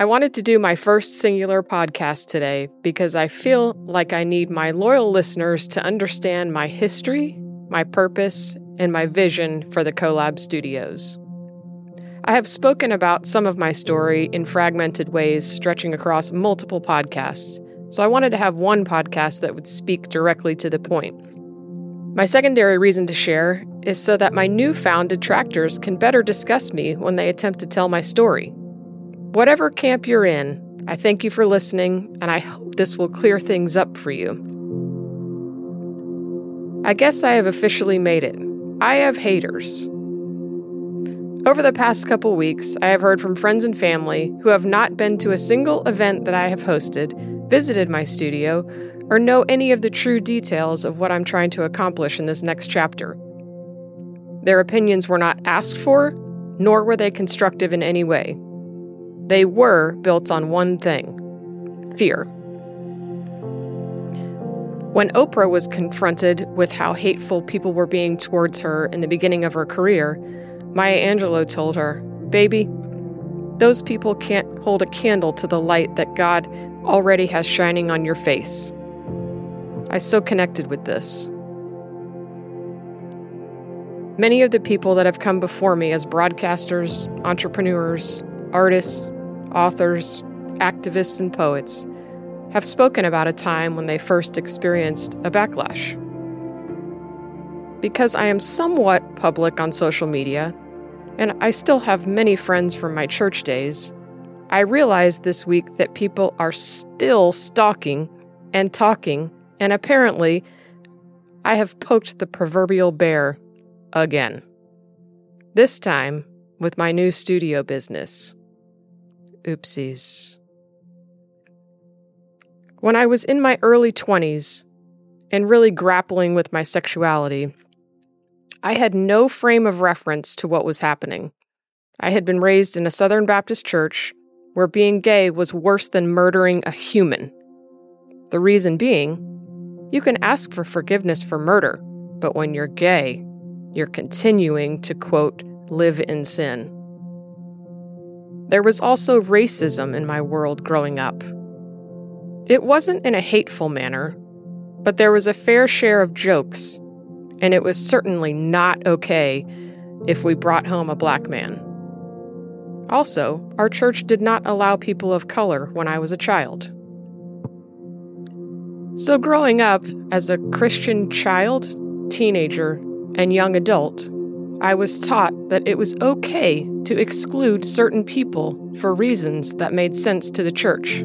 I wanted to do my first singular podcast today because I feel like I need my loyal listeners to understand my history, my purpose, and my vision for the CoLab Studios. I have spoken about some of my story in fragmented ways stretching across multiple podcasts, so I wanted to have one podcast that would speak directly to the point. My secondary reason to share is so that my newfound detractors can better discuss me when they attempt to tell my story. Whatever camp you're in, I thank you for listening, and I hope this will clear things up for you. I guess I have officially made it. I have haters. Over the past couple weeks, I have heard from friends and family who have not been to a single event that I have hosted, visited my studio, or know any of the true details of what I'm trying to accomplish in this next chapter. Their opinions were not asked for, nor were they constructive in any way. They were built on one thing fear. When Oprah was confronted with how hateful people were being towards her in the beginning of her career, Maya Angelou told her, Baby, those people can't hold a candle to the light that God already has shining on your face. I so connected with this. Many of the people that have come before me as broadcasters, entrepreneurs, artists, authors, activists, and poets have spoken about a time when they first experienced a backlash. Because I am somewhat public on social media, and I still have many friends from my church days, I realized this week that people are still stalking and talking, and apparently, I have poked the proverbial bear again. This time with my new studio business. Oopsies. When I was in my early 20s and really grappling with my sexuality, I had no frame of reference to what was happening. I had been raised in a Southern Baptist church where being gay was worse than murdering a human. The reason being, you can ask for forgiveness for murder, but when you're gay, you're continuing to, quote, live in sin. There was also racism in my world growing up. It wasn't in a hateful manner, but there was a fair share of jokes, and it was certainly not okay if we brought home a black man. Also, our church did not allow people of color when I was a child. So, growing up as a Christian child, teenager, and young adult, I was taught that it was okay to exclude certain people for reasons that made sense to the church.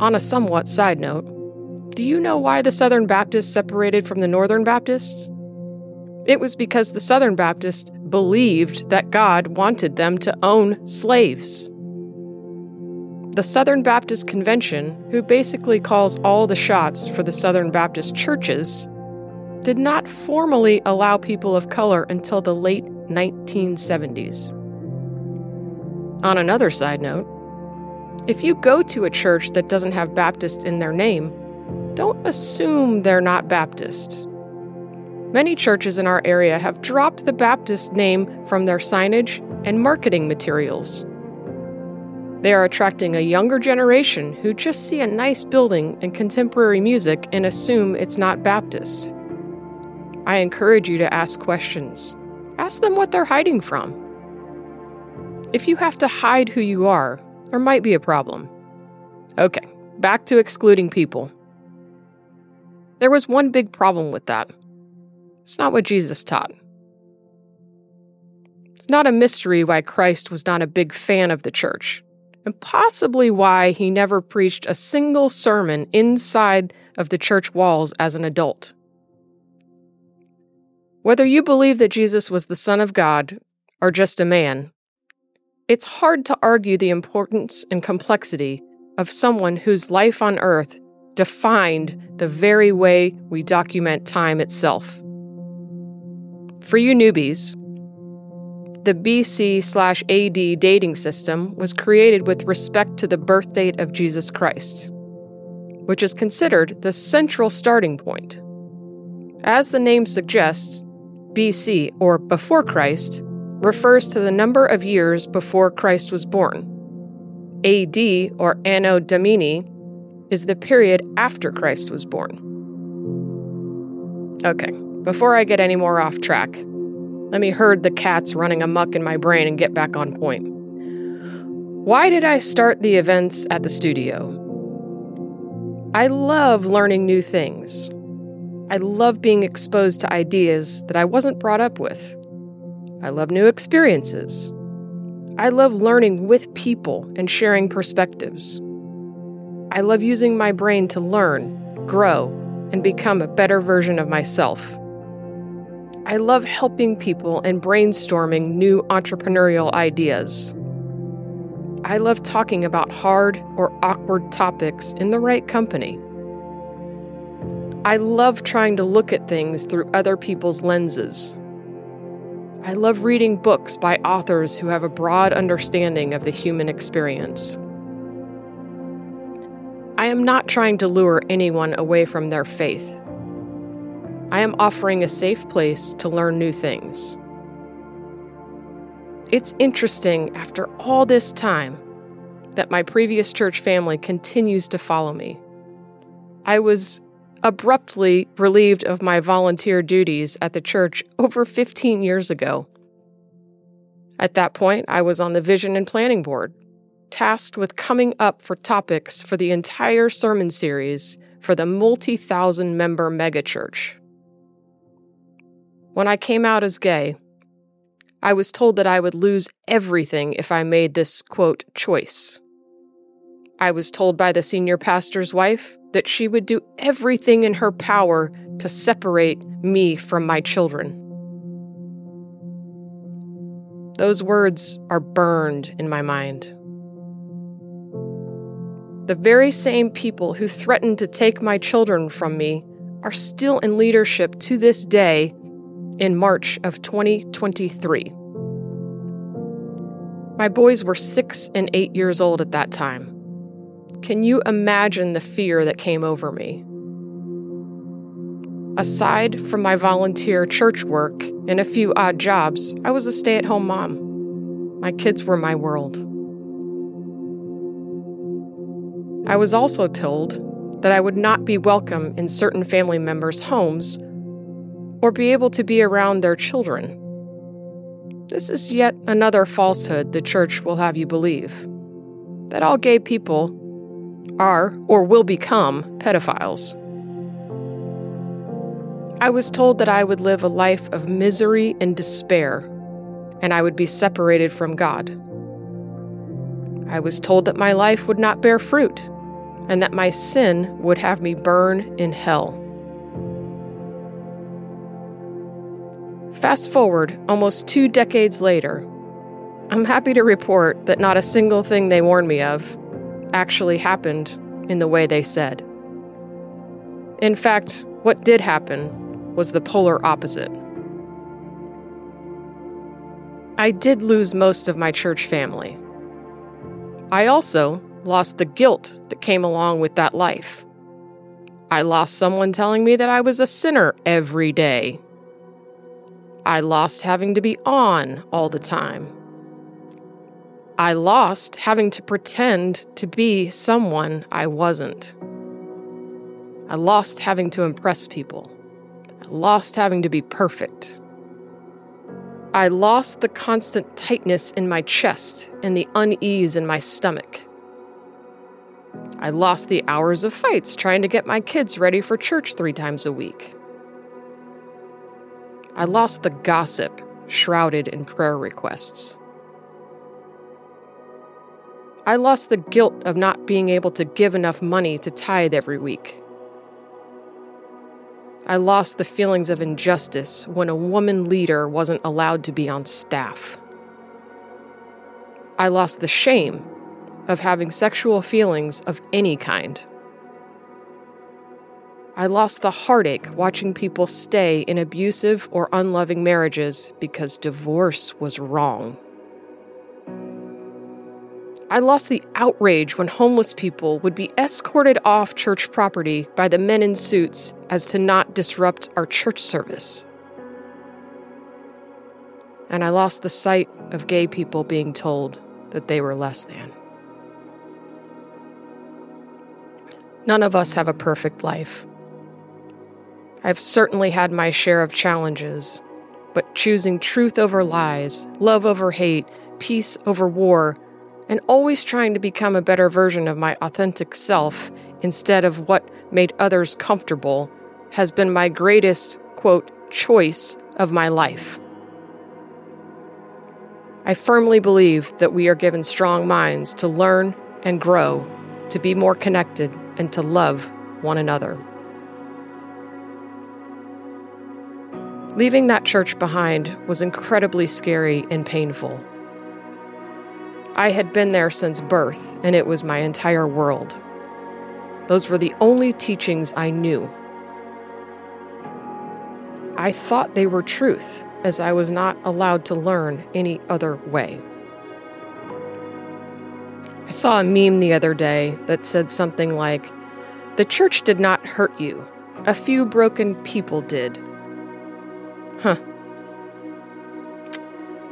On a somewhat side note, do you know why the Southern Baptists separated from the Northern Baptists? It was because the Southern Baptists believed that God wanted them to own slaves. The Southern Baptist Convention, who basically calls all the shots for the Southern Baptist churches, did not formally allow people of color until the late 1970s. On another side note, if you go to a church that doesn't have Baptist in their name, don't assume they're not Baptist. Many churches in our area have dropped the Baptist name from their signage and marketing materials. They are attracting a younger generation who just see a nice building and contemporary music and assume it's not Baptist. I encourage you to ask questions. Ask them what they're hiding from. If you have to hide who you are, there might be a problem. Okay, back to excluding people. There was one big problem with that. It's not what Jesus taught. It's not a mystery why Christ was not a big fan of the church, and possibly why he never preached a single sermon inside of the church walls as an adult. Whether you believe that Jesus was the Son of God or just a man, it's hard to argue the importance and complexity of someone whose life on earth defined the very way we document time itself. For you newbies, the BC slash AD dating system was created with respect to the birth date of Jesus Christ, which is considered the central starting point. As the name suggests, BC, or before Christ, refers to the number of years before Christ was born. AD or Anno Domini is the period after Christ was born. Okay, before I get any more off track, let me herd the cats running amuck in my brain and get back on point. Why did I start the events at the studio? I love learning new things. I love being exposed to ideas that I wasn't brought up with. I love new experiences. I love learning with people and sharing perspectives. I love using my brain to learn, grow, and become a better version of myself. I love helping people and brainstorming new entrepreneurial ideas. I love talking about hard or awkward topics in the right company. I love trying to look at things through other people's lenses. I love reading books by authors who have a broad understanding of the human experience. I am not trying to lure anyone away from their faith. I am offering a safe place to learn new things. It's interesting, after all this time, that my previous church family continues to follow me. I was abruptly relieved of my volunteer duties at the church over 15 years ago. At that point, I was on the Vision and Planning Board, tasked with coming up for topics for the entire sermon series for the multi thousand member megachurch. When I came out as gay, I was told that I would lose everything if I made this, quote, choice. I was told by the senior pastor's wife that she would do everything in her power to separate me from my children. Those words are burned in my mind. The very same people who threatened to take my children from me are still in leadership to this day in March of 2023. My boys were six and eight years old at that time. Can you imagine the fear that came over me? Aside from my volunteer church work and a few odd jobs, I was a stay at home mom. My kids were my world. I was also told that I would not be welcome in certain family members' homes or be able to be around their children. This is yet another falsehood the church will have you believe that all gay people are or will become pedophiles. I was told that I would live a life of misery and despair, and I would be separated from God. I was told that my life would not bear fruit and that my sin would have me burn in hell. Fast forward almost two decades later, I'm happy to report that not a single thing they warned me of actually happened in the way they said. In fact, what did happen was the polar opposite. I did lose most of my church family. I also lost the guilt that came along with that life. I lost someone telling me that I was a sinner every day. I lost having to be on all the time. I lost having to pretend to be someone I wasn't. I lost having to impress people. I lost having to be perfect. I lost the constant tightness in my chest and the unease in my stomach. I lost the hours of fights trying to get my kids ready for church three times a week. I lost the gossip shrouded in prayer requests. I lost the guilt of not being able to give enough money to tithe every week. I lost the feelings of injustice when a woman leader wasn't allowed to be on staff. I lost the shame of having sexual feelings of any kind. I lost the heartache watching people stay in abusive or unloving marriages because divorce was wrong. I lost the outrage when homeless people would be escorted off church property by the men in suits as to not disrupt our church service. And I lost the sight of gay people being told that they were less than. None of us have a perfect life. I've certainly had my share of challenges, but choosing truth over lies, love over hate, peace over war, and always trying to become a better version of my authentic self instead of what made others comfortable has been my greatest, quote, choice of my life. I firmly believe that we are given strong minds to learn and grow, to be more connected, and to love one another. Leaving that church behind was incredibly scary and painful. I had been there since birth, and it was my entire world. Those were the only teachings I knew. I thought they were truth, as I was not allowed to learn any other way. I saw a meme the other day that said something like, The church did not hurt you, a few broken people did. Huh.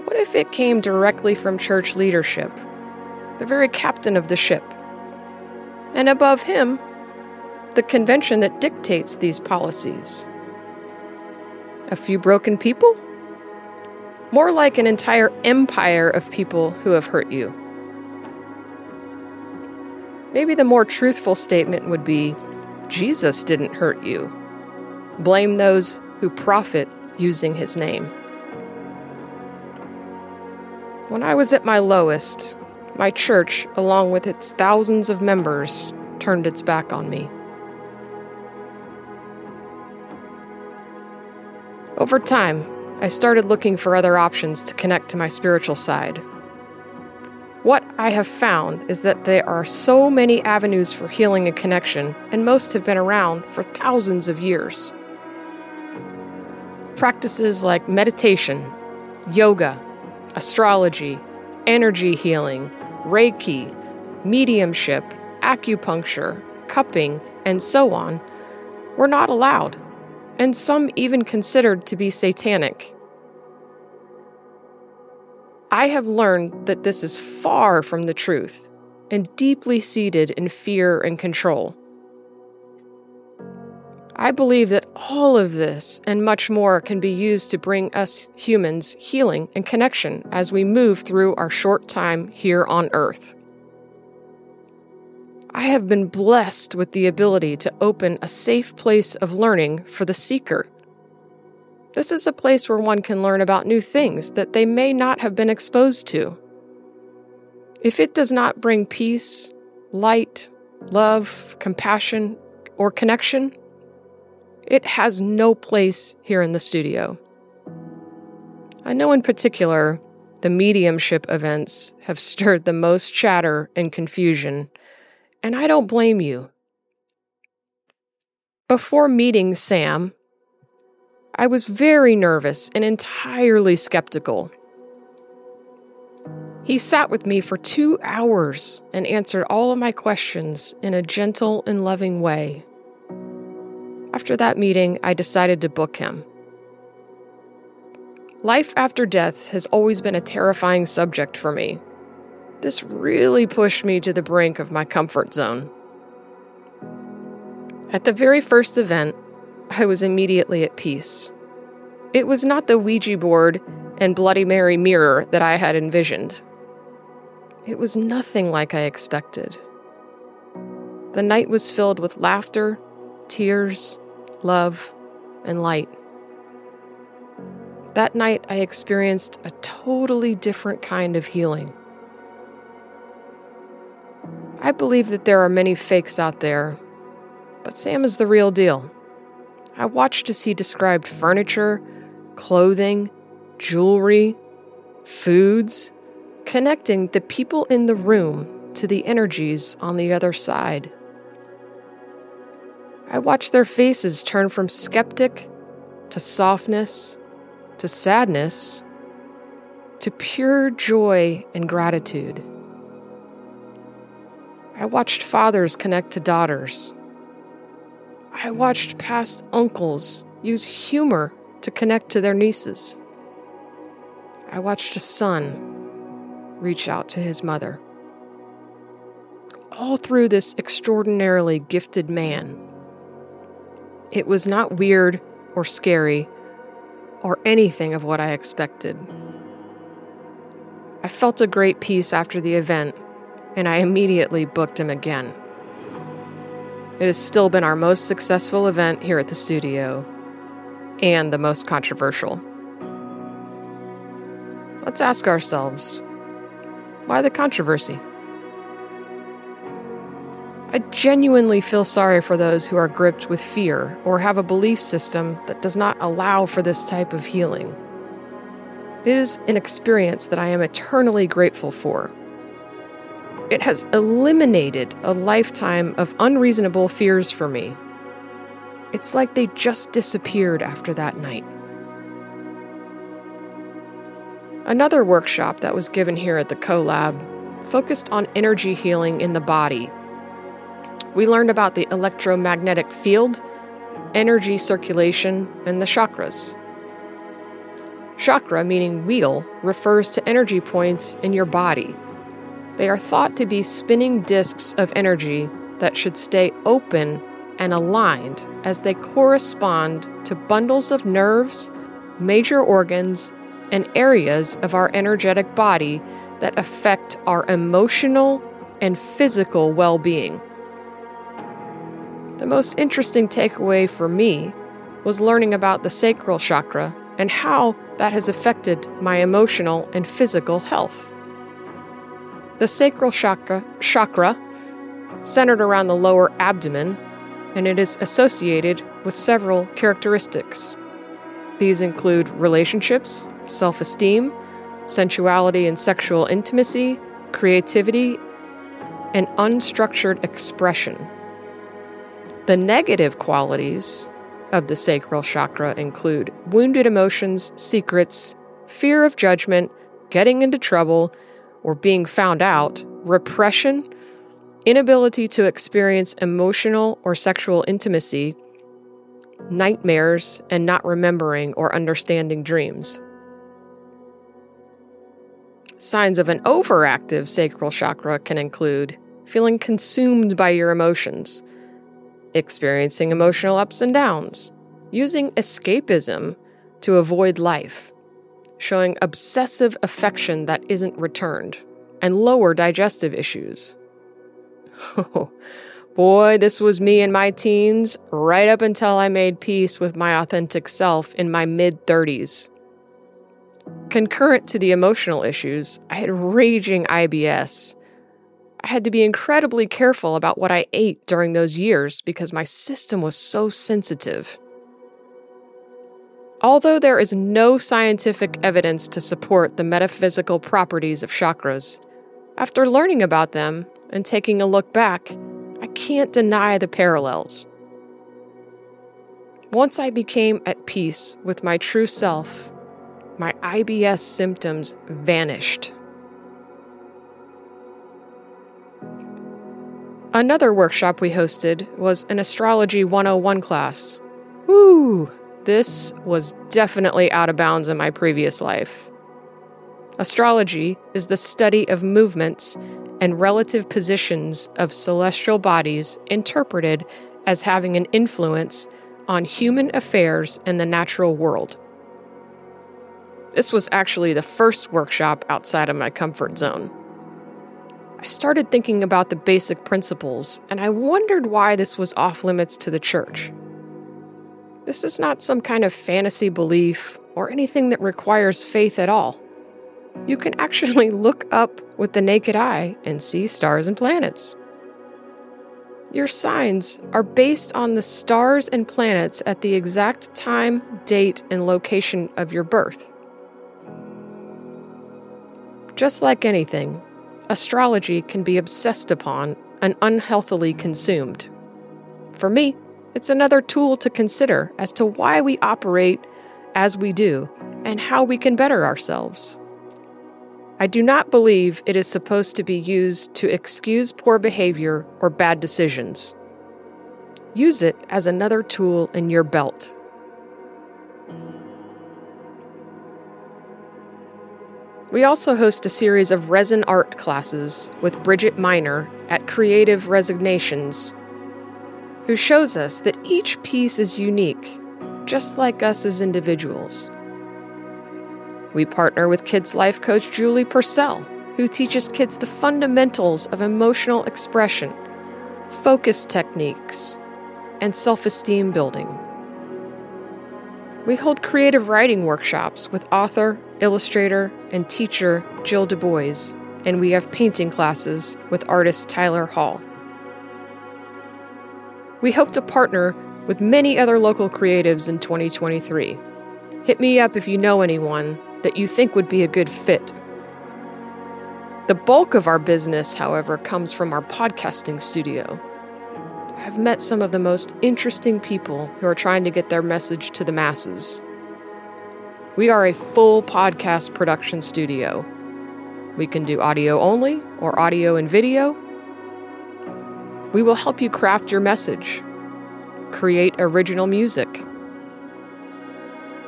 What if it came directly from church leadership, the very captain of the ship? And above him, the convention that dictates these policies. A few broken people? More like an entire empire of people who have hurt you. Maybe the more truthful statement would be Jesus didn't hurt you. Blame those who profit using his name. When I was at my lowest, my church, along with its thousands of members, turned its back on me. Over time, I started looking for other options to connect to my spiritual side. What I have found is that there are so many avenues for healing and connection, and most have been around for thousands of years. Practices like meditation, yoga, astrology, energy healing, Reiki, mediumship, acupuncture, cupping, and so on were not allowed, and some even considered to be satanic. I have learned that this is far from the truth and deeply seated in fear and control. I believe that all of this and much more can be used to bring us humans healing and connection as we move through our short time here on Earth. I have been blessed with the ability to open a safe place of learning for the seeker this is a place where one can learn about new things that they may not have been exposed to. If it does not bring peace, light, love, compassion, or connection, it has no place here in the studio. I know in particular the mediumship events have stirred the most chatter and confusion, and I don't blame you. Before meeting Sam, I was very nervous and entirely skeptical. He sat with me for two hours and answered all of my questions in a gentle and loving way. After that meeting, I decided to book him. Life after death has always been a terrifying subject for me. This really pushed me to the brink of my comfort zone. At the very first event, I was immediately at peace. It was not the Ouija board and Bloody Mary mirror that I had envisioned. It was nothing like I expected. The night was filled with laughter, tears, love, and light. That night, I experienced a totally different kind of healing. I believe that there are many fakes out there, but Sam is the real deal. I watched as he described furniture, clothing, jewelry, foods, connecting the people in the room to the energies on the other side. I watched their faces turn from skeptic to softness to sadness to pure joy and gratitude. I watched fathers connect to daughters I watched past uncles use humor to connect to their nieces. I watched a son reach out to his mother. all through this extraordinarily gifted man. It was not weird or scary or anything of what I expected. I felt a great peace after the event, and I immediately booked him again. It has still been our most successful event here at the studio, and the most controversial. Let's ask ourselves why the controversy? I genuinely feel sorry for those who are gripped with fear or have a belief system that does not allow for this type of healing. It is an experience that I am eternally grateful for. It has eliminated a lifetime of unreasonable fears for me. It's like they just disappeared after that night. Another workshop that was given here at the CoLab focused on energy healing in the body we learned about the electromagnetic field, energy circulation, and the chakras. Chakra, meaning wheel, refers to energy points in your body. They are thought to be spinning disks of energy that should stay open and aligned as they correspond to bundles of nerves, major organs, and areas of our energetic body that affect our emotional and physical well being. The most interesting takeaway for me was learning about the sacral chakra and how that has affected my emotional and physical health. The sacral chakra, chakra centered around the lower abdomen, and it is associated with several characteristics. These include relationships, self esteem, sensuality and sexual intimacy, creativity, and unstructured expression. The negative qualities of the sacral chakra include wounded emotions, secrets, fear of judgment, getting into trouble, or being found out, repression, inability to experience emotional or sexual intimacy, nightmares, and not remembering or understanding dreams. Signs of an overactive sacral chakra can include feeling consumed by your emotions experiencing emotional ups and downs, using escapism to avoid life, showing obsessive affection that isn't returned, and lower digestive issues. Oh, boy, this was me in my teens, right up until I made peace with my authentic self in my mid 30s. Concurrent to the emotional issues, I had raging IBS I had to be incredibly careful about what I ate during those years because my system was so sensitive. Although there is no scientific evidence to support the metaphysical properties of chakras, after learning about them and taking a look back, I can't deny the parallels. Once I became at peace with my true self, my IBS symptoms vanished. Another workshop we hosted was an Astrology 101 class. Woo! This was definitely out of bounds in my previous life. Astrology is the study of movements and relative positions of celestial bodies interpreted as having an influence on human affairs in the natural world. This was actually the first workshop outside of my comfort zone. I started thinking about the basic principles, and I wondered why this was off limits to the church. This is not some kind of fantasy belief or anything that requires faith at all. You can actually look up with the naked eye and see stars and planets. Your signs are based on the stars and planets at the exact time, date, and location of your birth. Just like anything, astrology can be obsessed upon and unhealthily consumed. For me, it's another tool to consider as to why we operate as we do and how we can better ourselves. I do not believe it is supposed to be used to excuse poor behavior or bad decisions. Use it as another tool in your belt. We also host a series of resin art classes with Bridget Miner at Creative Resinations, who shows us that each piece is unique, just like us as individuals. We partner with kids' life coach Julie Purcell, who teaches kids the fundamentals of emotional expression, focus techniques, and self esteem building. We hold creative writing workshops with author, illustrator, and teacher Jill Du Bois, and we have painting classes with artist Tyler Hall. We hope to partner with many other local creatives in 2023. Hit me up if you know anyone that you think would be a good fit. The bulk of our business, however, comes from our podcasting studio. I've met some of the most interesting people who are trying to get their message to the masses. We are a full podcast production studio. We can do audio only or audio and video. We will help you craft your message, create original music,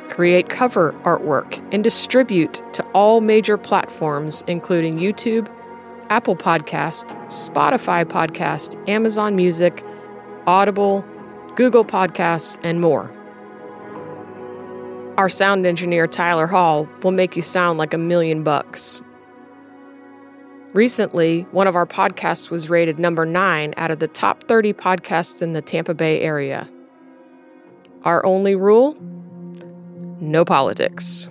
create cover artwork, and distribute to all major platforms, including YouTube, Apple Podcast, Spotify Podcast, Amazon Music, Audible, Google Podcasts, and more. Our sound engineer, Tyler Hall, will make you sound like a million bucks. Recently, one of our podcasts was rated number nine out of the top 30 podcasts in the Tampa Bay area. Our only rule no politics.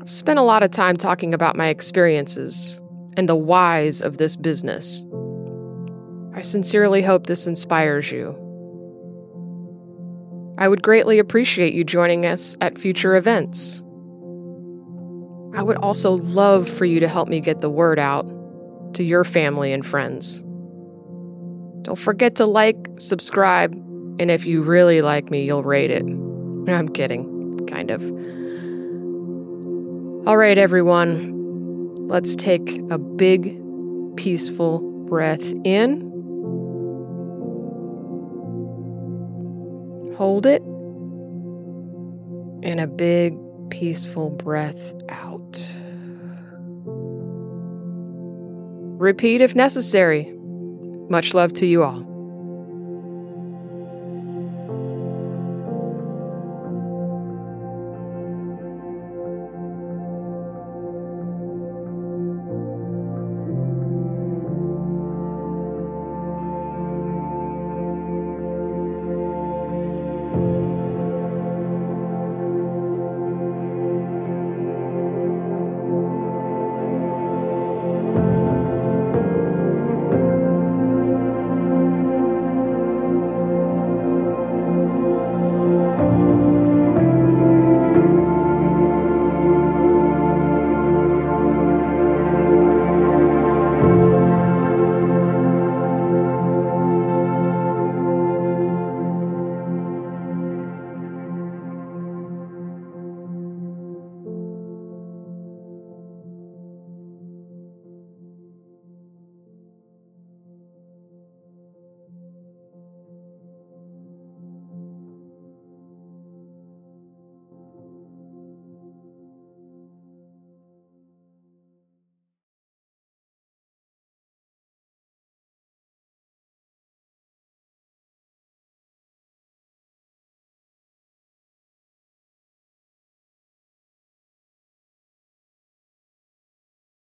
I've spent a lot of time talking about my experiences and the whys of this business. I sincerely hope this inspires you. I would greatly appreciate you joining us at future events. I would also love for you to help me get the word out to your family and friends. Don't forget to like, subscribe, and if you really like me, you'll rate it. I'm kidding, kind of. All right, everyone, let's take a big, peaceful breath in. Hold it. And a big, peaceful breath out. Repeat if necessary. Much love to you all.